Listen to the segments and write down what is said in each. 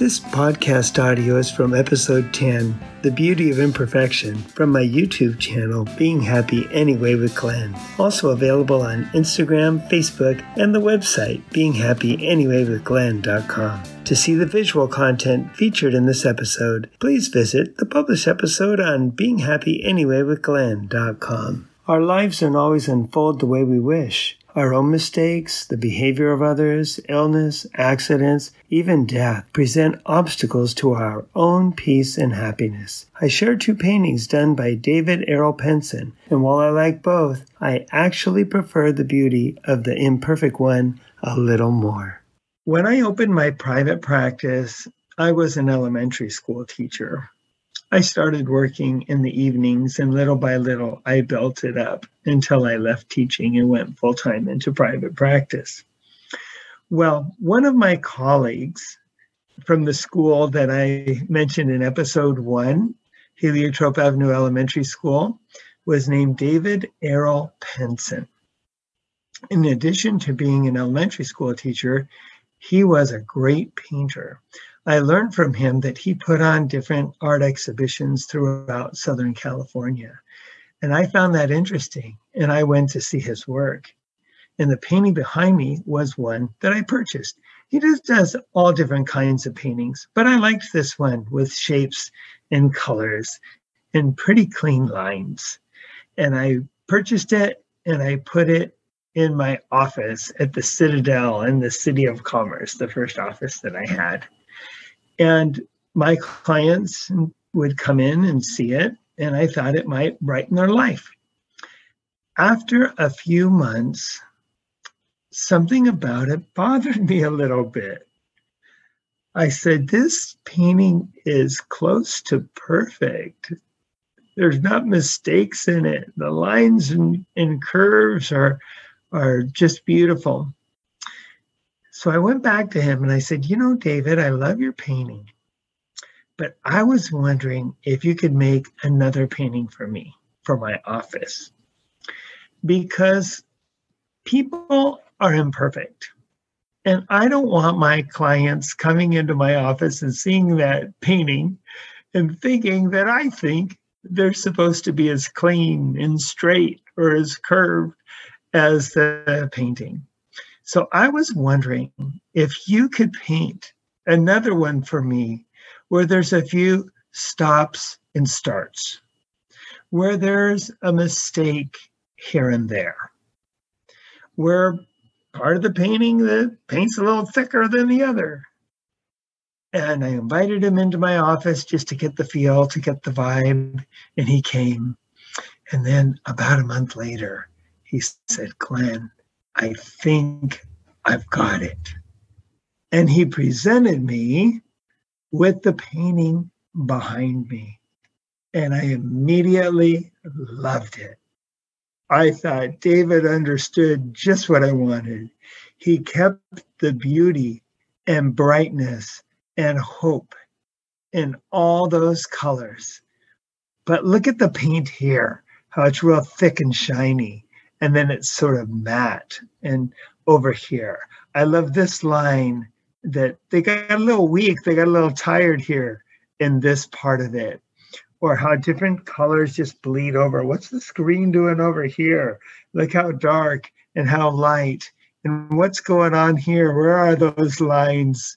This podcast audio is from episode 10, The Beauty of Imperfection, from my YouTube channel, Being Happy Anyway with Glenn. Also available on Instagram, Facebook, and the website, beinghappyanywayWithGlenn.com. To see the visual content featured in this episode, please visit the published episode on beinghappyanywayWithGlenn.com. Our lives don't always unfold the way we wish. Our own mistakes, the behavior of others, illness, accidents, even death present obstacles to our own peace and happiness. I share two paintings done by David Errol Penson, and while I like both, I actually prefer the beauty of the imperfect one a little more. When I opened my private practice, I was an elementary school teacher. I started working in the evenings, and little by little, I built it up until I left teaching and went full time into private practice. Well, one of my colleagues from the school that I mentioned in episode one, Heliotrope Avenue Elementary School, was named David Errol Penson. In addition to being an elementary school teacher, he was a great painter. I learned from him that he put on different art exhibitions throughout Southern California. And I found that interesting. And I went to see his work. And the painting behind me was one that I purchased. He just does all different kinds of paintings, but I liked this one with shapes and colors and pretty clean lines. And I purchased it and I put it in my office at the Citadel in the City of Commerce, the first office that I had. And my clients would come in and see it, and I thought it might brighten their life. After a few months, something about it bothered me a little bit. I said, This painting is close to perfect. There's not mistakes in it. The lines and, and curves are, are just beautiful. So I went back to him and I said, You know, David, I love your painting, but I was wondering if you could make another painting for me for my office. Because people are imperfect. And I don't want my clients coming into my office and seeing that painting and thinking that I think they're supposed to be as clean and straight or as curved as the painting. So I was wondering if you could paint another one for me where there's a few stops and starts, where there's a mistake here and there, where part of the painting the paint's a little thicker than the other. And I invited him into my office just to get the feel, to get the vibe, and he came. And then about a month later, he said, Glenn, I think I've got it. And he presented me with the painting behind me. And I immediately loved it. I thought David understood just what I wanted. He kept the beauty and brightness and hope in all those colors. But look at the paint here, how it's real thick and shiny and then it's sort of matte and over here. I love this line that they got a little weak, they got a little tired here in this part of it. Or how different colors just bleed over. What's the screen doing over here? Look how dark and how light. And what's going on here? Where are those lines?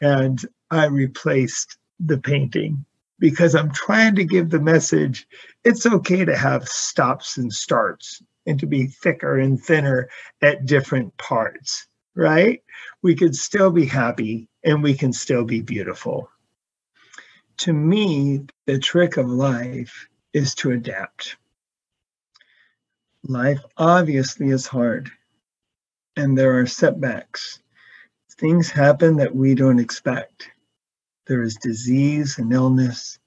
And I replaced the painting because I'm trying to give the message it's okay to have stops and starts and to be thicker and thinner at different parts, right? We could still be happy and we can still be beautiful. To me, the trick of life is to adapt. Life obviously is hard and there are setbacks. Things happen that we don't expect. There is disease and illness,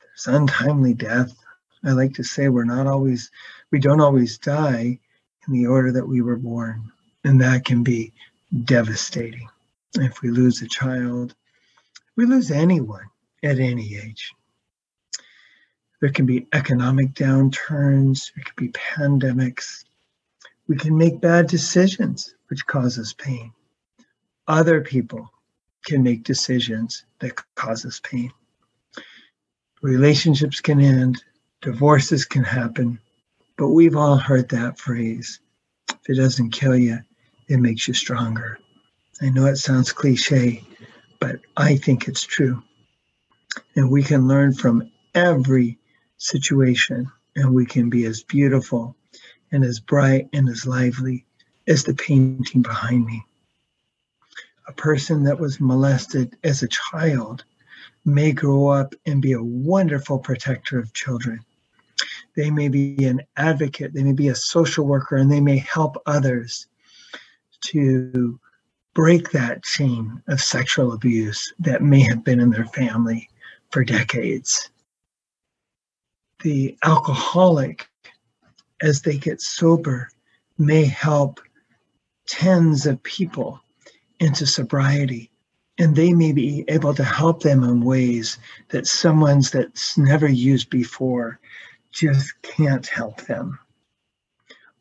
there's untimely death. I like to say we're not always we don't always die in the order that we were born. And that can be devastating. If we lose a child, we lose anyone at any age. There can be economic downturns, there can be pandemics. We can make bad decisions, which causes pain. Other people can make decisions that cause us pain. Relationships can end, divorces can happen, but we've all heard that phrase. If it doesn't kill you, it makes you stronger. I know it sounds cliche, but I think it's true. And we can learn from every situation, and we can be as beautiful and as bright and as lively as the painting behind me. A person that was molested as a child may grow up and be a wonderful protector of children. They may be an advocate, they may be a social worker, and they may help others to break that chain of sexual abuse that may have been in their family for decades. The alcoholic, as they get sober, may help tens of people into sobriety. And they may be able to help them in ways that someone's that's never used before just can't help them.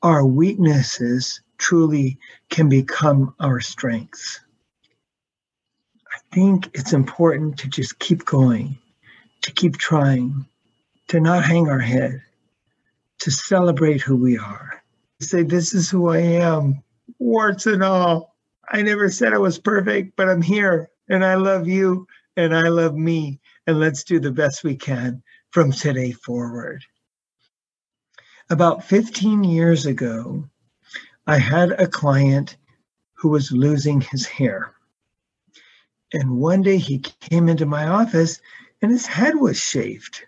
Our weaknesses truly can become our strengths. I think it's important to just keep going, to keep trying, to not hang our head, to celebrate who we are. Say, This is who I am, warts and all. I never said I was perfect, but I'm here and I love you and I love me. And let's do the best we can from today forward. About 15 years ago, I had a client who was losing his hair. And one day he came into my office and his head was shaved.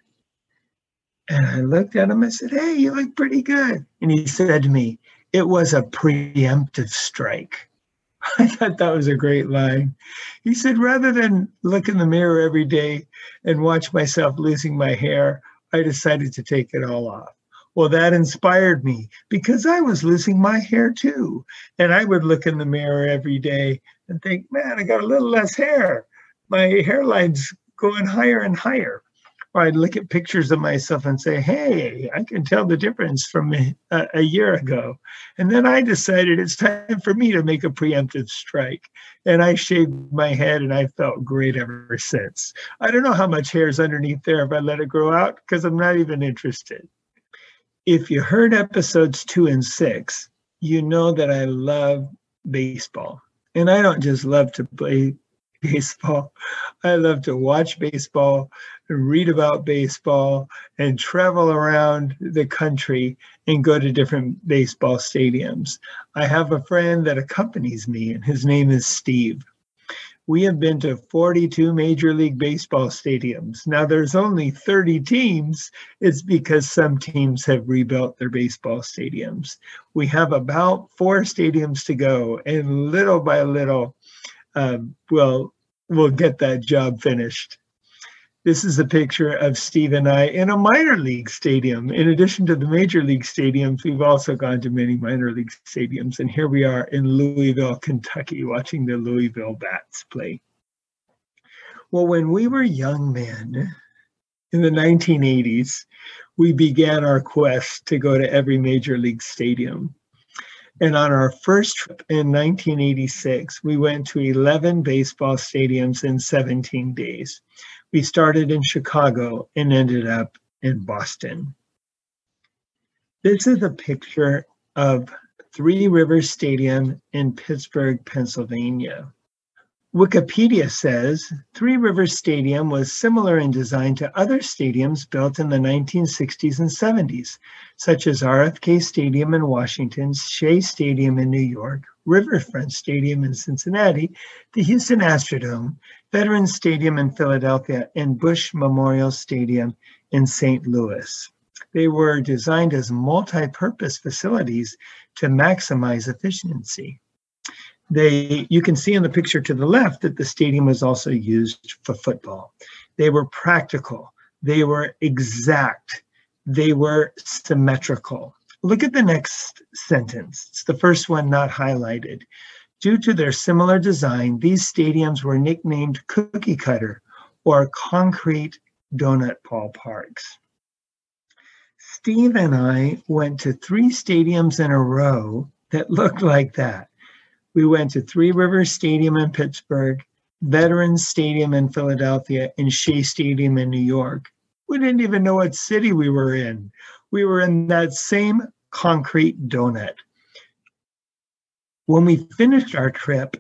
And I looked at him and said, Hey, you look pretty good. And he said to me, It was a preemptive strike. I thought that was a great line. He said, Rather than look in the mirror every day and watch myself losing my hair, I decided to take it all off. Well, that inspired me because I was losing my hair too. And I would look in the mirror every day and think, man, I got a little less hair. My hairline's going higher and higher. Or I'd look at pictures of myself and say, hey, I can tell the difference from a, a year ago. And then I decided it's time for me to make a preemptive strike. And I shaved my head and I felt great ever since. I don't know how much hair is underneath there if I let it grow out because I'm not even interested if you heard episodes two and six, you know that I love baseball. And I don't just love to play baseball, I love to watch baseball, and read about baseball, and travel around the country and go to different baseball stadiums. I have a friend that accompanies me, and his name is Steve we have been to 42 Major League Baseball stadiums. Now, there's only 30 teams. It's because some teams have rebuilt their baseball stadiums. We have about four stadiums to go, and little by little, um, we'll, we'll get that job finished. This is a picture of Steve and I in a minor league stadium. In addition to the major league stadiums, we've also gone to many minor league stadiums. And here we are in Louisville, Kentucky, watching the Louisville Bats play. Well, when we were young men in the 1980s, we began our quest to go to every major league stadium. And on our first trip in 1986, we went to 11 baseball stadiums in 17 days. We started in Chicago and ended up in Boston. This is a picture of Three Rivers Stadium in Pittsburgh, Pennsylvania. Wikipedia says Three Rivers Stadium was similar in design to other stadiums built in the 1960s and 70s, such as RFK Stadium in Washington, Shea Stadium in New York, Riverfront Stadium in Cincinnati, the Houston Astrodome, Veterans Stadium in Philadelphia, and Busch Memorial Stadium in St. Louis. They were designed as multi purpose facilities to maximize efficiency they you can see in the picture to the left that the stadium was also used for football they were practical they were exact they were symmetrical look at the next sentence it's the first one not highlighted due to their similar design these stadiums were nicknamed cookie cutter or concrete donut ballparks steve and i went to three stadiums in a row that looked like that we went to Three Rivers Stadium in Pittsburgh, Veterans Stadium in Philadelphia and Shea Stadium in New York. We didn't even know what city we were in. We were in that same concrete donut. When we finished our trip,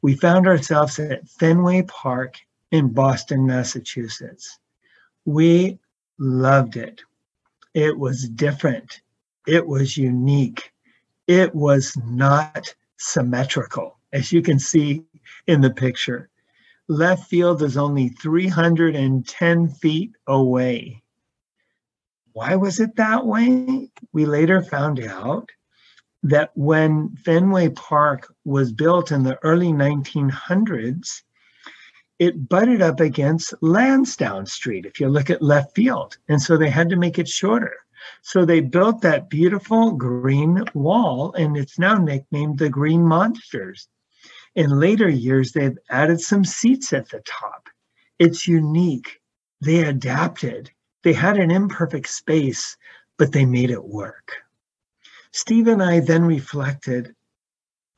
we found ourselves at Fenway Park in Boston, Massachusetts. We loved it. It was different. It was unique. It was not symmetrical, as you can see in the picture. Left field is only 310 feet away. Why was it that way? We later found out that when Fenway Park was built in the early 1900s, it butted up against Lansdowne Street, if you look at left field. And so they had to make it shorter. So they built that beautiful green wall, and it's now nicknamed the Green Monsters. In later years, they've added some seats at the top. It's unique. They adapted. They had an imperfect space, but they made it work. Steve and I then reflected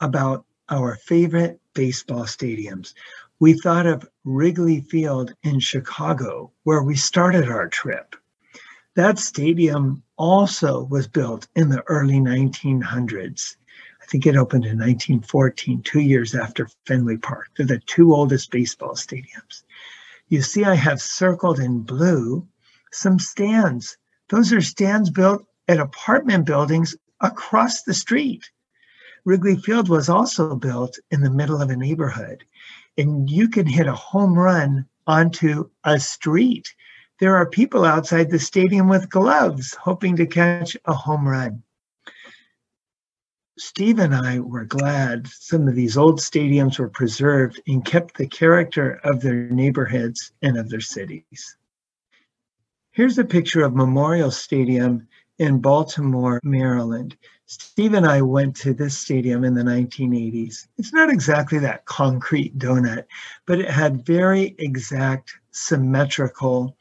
about our favorite baseball stadiums. We thought of Wrigley Field in Chicago, where we started our trip. That stadium also was built in the early 1900s. I think it opened in 1914, two years after Fenway Park. They're the two oldest baseball stadiums. You see, I have circled in blue some stands. Those are stands built at apartment buildings across the street. Wrigley Field was also built in the middle of a neighborhood, and you can hit a home run onto a street. There are people outside the stadium with gloves hoping to catch a home run. Steve and I were glad some of these old stadiums were preserved and kept the character of their neighborhoods and of their cities. Here's a picture of Memorial Stadium in Baltimore, Maryland. Steve and I went to this stadium in the 1980s. It's not exactly that concrete donut, but it had very exact symmetrical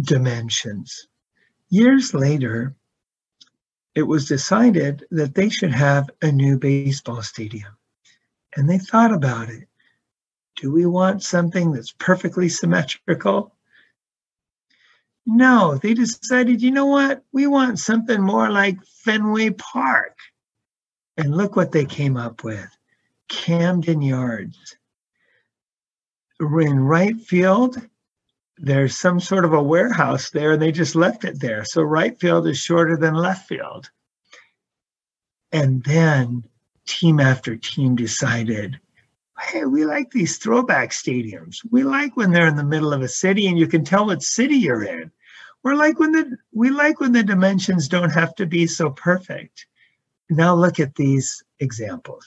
dimensions. Years later, it was decided that they should have a new baseball stadium. And they thought about it. Do we want something that's perfectly symmetrical? No, they decided, you know what? We want something more like Fenway Park. And look what they came up with Camden Yards. In right field, there's some sort of a warehouse there, and they just left it there. So right field is shorter than left field. And then team after team decided hey, we like these throwback stadiums. We like when they're in the middle of a city and you can tell what city you're in. We're like when the we like when the dimensions don't have to be so perfect. Now look at these examples.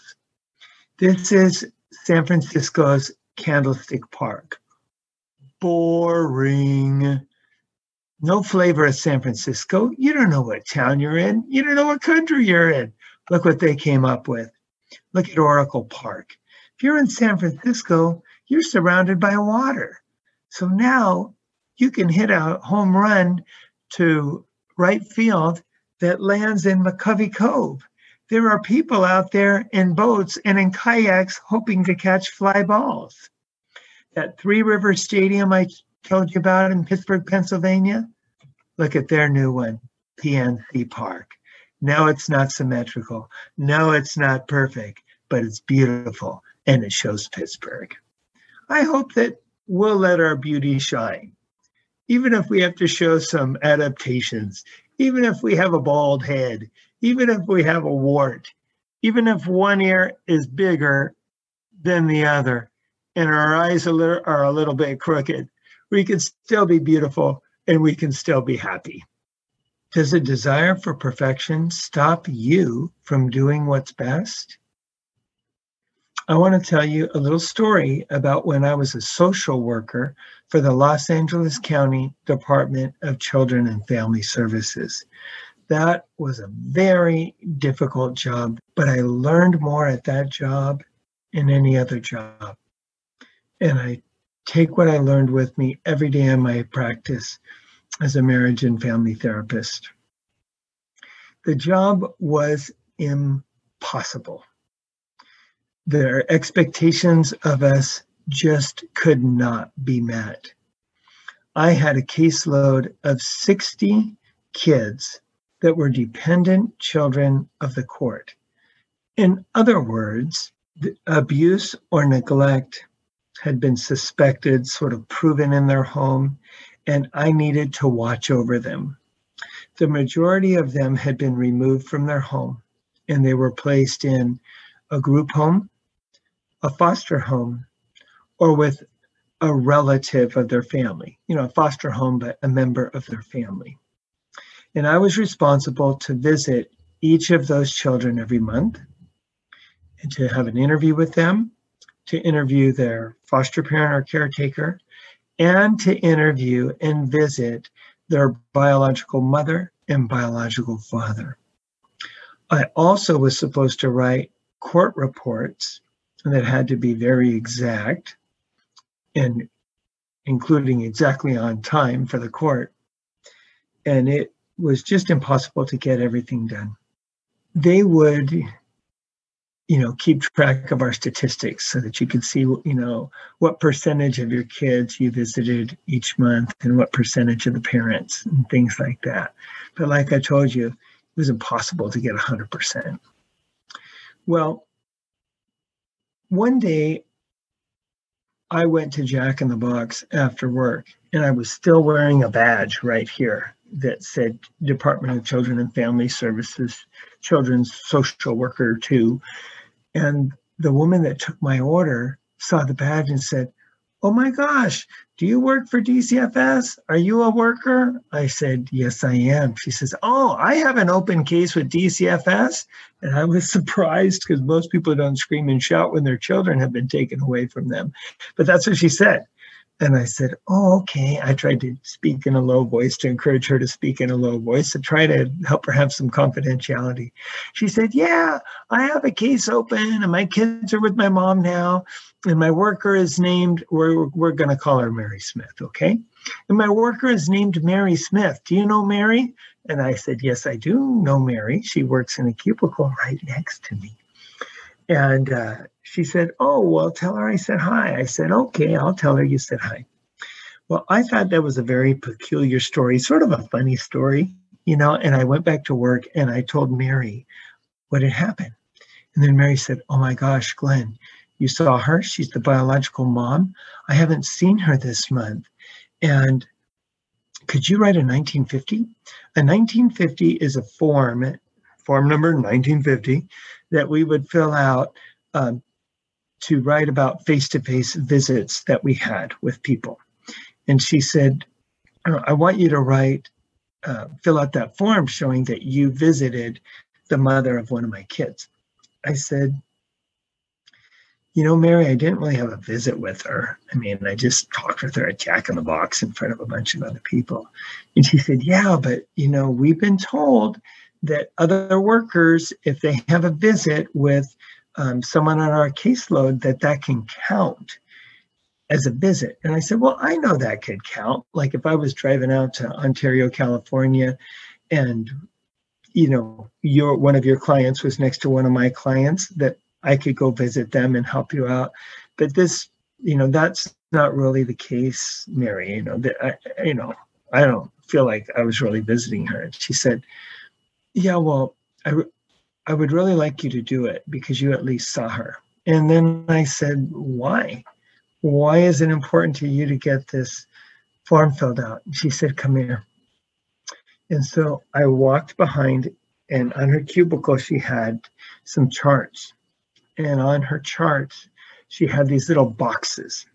This is San Francisco's Candlestick Park. Boring. No flavor of San Francisco. You don't know what town you're in. You don't know what country you're in. Look what they came up with. Look at Oracle Park. If you're in San Francisco, you're surrounded by water. So now you can hit a home run to right field that lands in McCovey Cove. There are people out there in boats and in kayaks hoping to catch fly balls. That Three River Stadium I told you about in Pittsburgh, Pennsylvania, look at their new one, PNC Park. No, it's not symmetrical. No, it's not perfect, but it's beautiful and it shows Pittsburgh. I hope that we'll let our beauty shine, even if we have to show some adaptations, even if we have a bald head, even if we have a wart, even if one ear is bigger than the other and our eyes are a little bit crooked, we can still be beautiful and we can still be happy. Does a desire for perfection stop you from doing what's best? I want to tell you a little story about when I was a social worker for the Los Angeles County Department of Children and Family Services. That was a very difficult job, but I learned more at that job than any other job. And I take what I learned with me every day in my practice as a marriage and family therapist. The job was impossible their expectations of us just could not be met. I had a caseload of 60 kids that were dependent children of the court. In other words, abuse or neglect had been suspected, sort of proven in their home, and I needed to watch over them. The majority of them had been removed from their home and they were placed in a group home, a foster home, or with a relative of their family, you know, a foster home, but a member of their family. And I was responsible to visit each of those children every month and to have an interview with them, to interview their foster parent or caretaker, and to interview and visit their biological mother and biological father. I also was supposed to write court reports that had to be very exact and including exactly on time for the court. And it was just impossible to get everything done. They would, you know, keep track of our statistics so that you could see, you know, what percentage of your kids you visited each month and what percentage of the parents and things like that. But like I told you, it was impossible to get 100%. Well, one day I went to Jack in the Box after work and I was still wearing a badge right here that said Department of Children and Family Services, Children's Social Worker 2. And the woman that took my order saw the badge and said, Oh my gosh, do you work for DCFS? Are you a worker? I said, Yes, I am. She says, Oh, I have an open case with DCFS. And I was surprised because most people don't scream and shout when their children have been taken away from them. But that's what she said. And I said, Oh, okay. I tried to speak in a low voice to encourage her to speak in a low voice to try to help her have some confidentiality. She said, Yeah, I have a case open and my kids are with my mom now. And my worker is named, we're, we're going to call her Mary Smith, okay? And my worker is named Mary Smith. Do you know Mary? And I said, Yes, I do know Mary. She works in a cubicle right next to me. And uh, she said, Oh, well, tell her I said hi. I said, Okay, I'll tell her you said hi. Well, I thought that was a very peculiar story, sort of a funny story, you know. And I went back to work and I told Mary what had happened. And then Mary said, Oh my gosh, Glenn, you saw her. She's the biological mom. I haven't seen her this month. And could you write a 1950? A 1950 is a form, form number 1950, that we would fill out um, to write about face to face visits that we had with people. And she said, I want you to write, uh, fill out that form showing that you visited the mother of one of my kids. I said, you know, Mary, I didn't really have a visit with her. I mean, I just talked with her at Jack in the Box in front of a bunch of other people. And she said, Yeah, but, you know, we've been told that other workers, if they have a visit with um, someone on our caseload, that that can count as a visit. And I said, Well, I know that could count. Like if I was driving out to Ontario, California, and you know, your one of your clients was next to one of my clients, that I could go visit them and help you out. But this, you know, that's not really the case, Mary. You know, that I, you know, I don't feel like I was really visiting her. And she said, "Yeah, well, I, I would really like you to do it because you at least saw her." And then I said, "Why? Why is it important to you to get this form filled out?" And she said, "Come here." And so I walked behind, and on her cubicle, she had some charts and on her charts she had these little boxes.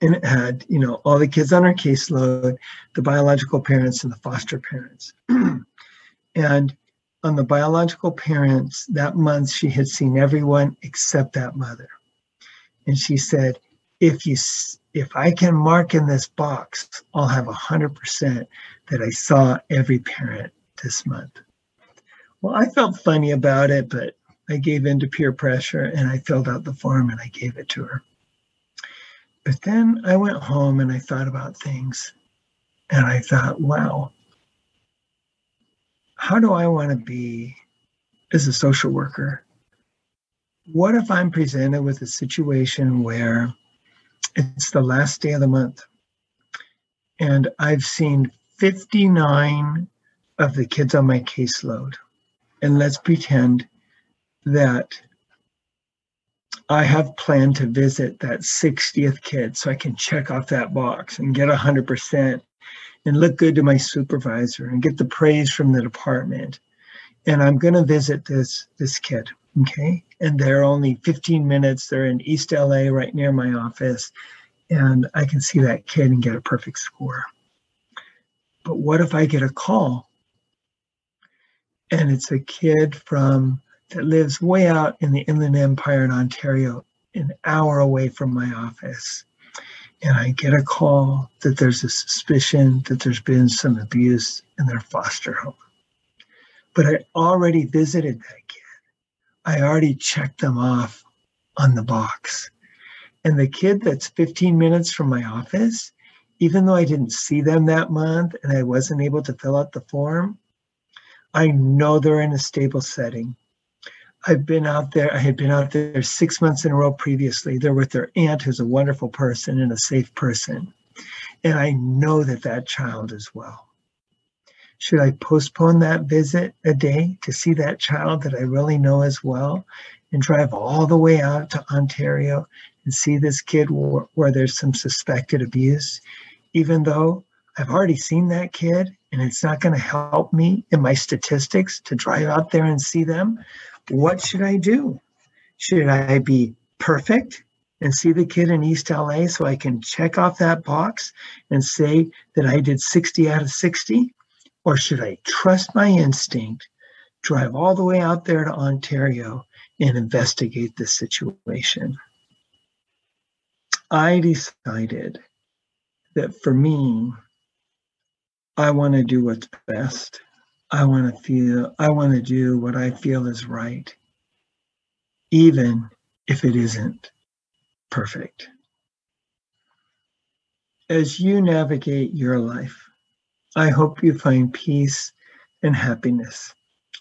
And it had you know all the kids on her caseload the biological parents and the foster parents. And on the biological parents that month she had seen everyone except that mother. And she said if you if i can mark in this box i'll have 100% that i saw every parent this month. Well i felt funny about it but I gave in to peer pressure and I filled out the form and I gave it to her. But then I went home and I thought about things and I thought, wow, how do I want to be as a social worker? What if I'm presented with a situation where It's the last day of the month. And I've seen 59 of the kids on my caseload. And let's pretend that I have planned to visit that 60th kid so I can check off that box and get 100% and look good to my supervisor and get the praise from the department. And I'm going to visit this this kid, okay? And they're only 15 minutes. They're in East LA right near my office and I can see that kid and get a perfect score. But what if I get a call and it's a kid from that lives way out in the Inland Empire in Ontario, an hour away from my office. And I get a call that there's a suspicion that there's been some abuse in their foster home. But I already visited that kid. I already checked them off on the box. And the kid that's 15 minutes from my office, even though I didn't see them that month and I wasn't able to fill out the form, I know they're in a stable setting. I've been out there, I had been out there six months in a row previously. They're with their aunt, who's a wonderful person and a safe person. And I know that that child is well. Should I postpone that visit a day to see that child that I really know as well and drive all the way out to Ontario and see this kid where, where there's some suspected abuse, even though I've already seen that kid and it's not going to help me in my statistics to drive out there and see them? What should I do? Should I be perfect and see the kid in East LA so I can check off that box and say that I did 60 out of 60? Or should I trust my instinct, drive all the way out there to Ontario and investigate the situation? I decided that for me, I want to do what's best. I want to feel, I want to do what I feel is right, even if it isn't perfect. As you navigate your life, I hope you find peace and happiness.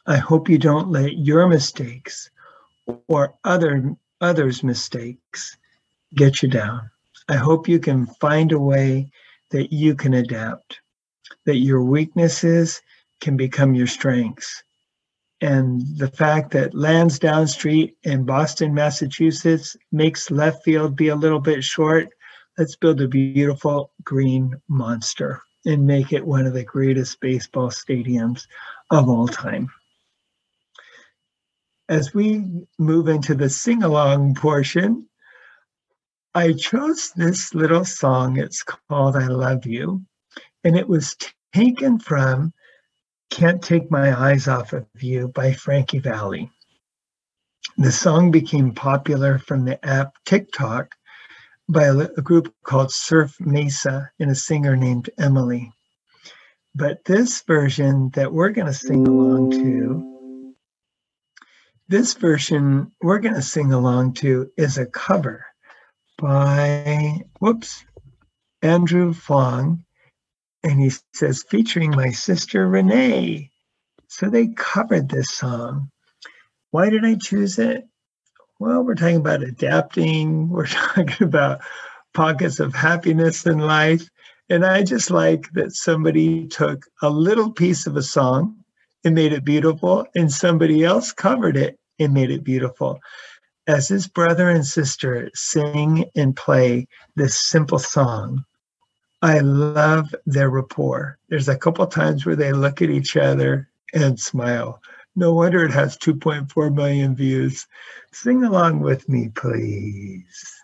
I hope you don't let your mistakes or other others' mistakes get you down. I hope you can find a way that you can adapt, that your weaknesses can become your strengths. And the fact that Lansdowne Street in Boston, Massachusetts makes left field be a little bit short, let's build a beautiful green monster and make it one of the greatest baseball stadiums of all time. As we move into the sing along portion, I chose this little song. It's called I Love You. And it was taken from Can't Take My Eyes Off of You by Frankie Valli. The song became popular from the app TikTok by a, a group called Surf Mesa and a singer named Emilee. But this version that we're going to sing along to, this version we're going to sing along to is a cover by, whoops, Andrew Foy. And he says, featuring my sister Renee. So they covered this song. Why did I choose it? Well, we're talking about adapting, we're talking about pockets of happiness in life. And I just like that somebody took a little piece of a song and made it beautiful, and somebody else covered it and made it beautiful as his brother and sister sing and play this simple song, I love their rapport. There's a couple times where they look at each other and smile. No wonder it has 2.4 million views. Sing along with me, please.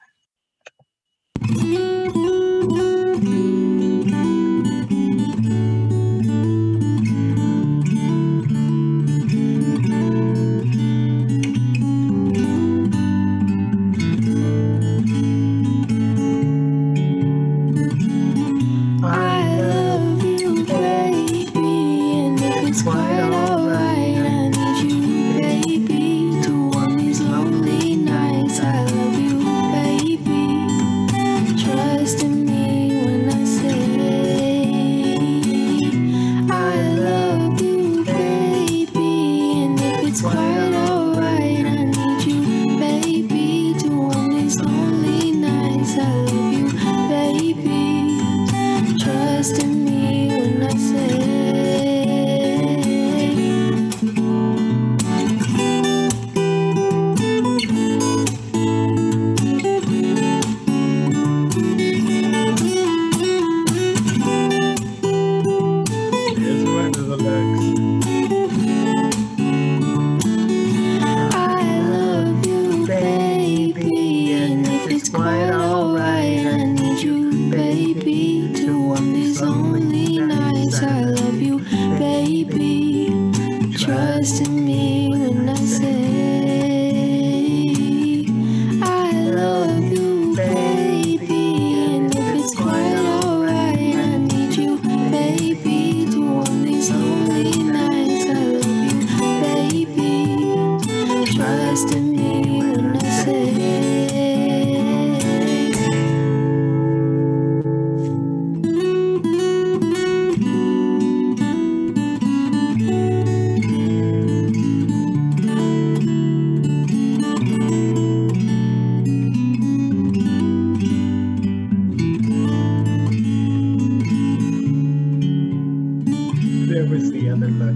Was the other look.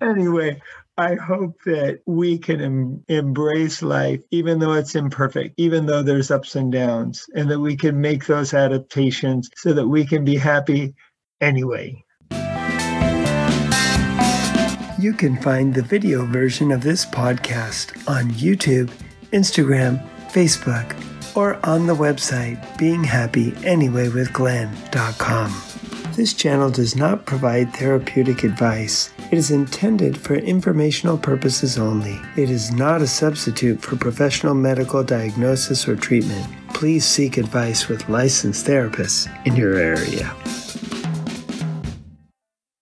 anyway, I hope that we can em- embrace life, even though it's imperfect, even though there's ups and downs, and that we can make those adaptations so that we can be happy anyway. You can find the video version of this podcast on YouTube, Instagram, Facebook, or on the website beinghappyanyway.with.glenn.com. This channel does not provide therapeutic advice. It is intended for informational purposes only. It is not a substitute for professional medical diagnosis or treatment. Please seek advice with licensed therapists in your area.